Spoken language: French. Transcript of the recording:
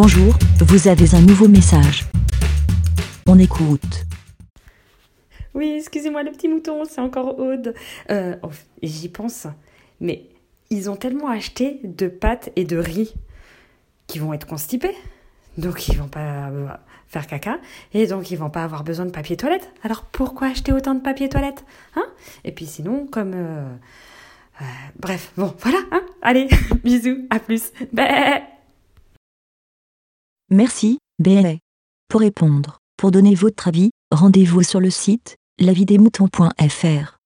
Bonjour, vous avez un nouveau message. On écoute. Oui, excusez-moi le petit mouton, c'est encore Aude. Euh, oh, J'y pense, mais ils ont tellement acheté de pâtes et de riz qu'ils vont être constipés. Donc ils vont pas euh, faire caca et donc ils vont pas avoir besoin de papier toilette. Alors pourquoi acheter autant de papier toilette hein? Et puis sinon, comme... euh, bref, bon, voilà, hein? Allez, bisous, à plus. Bah. Merci, BLA. Pour répondre, pour donner votre avis, rendez-vous sur le site lavidemouton.fr.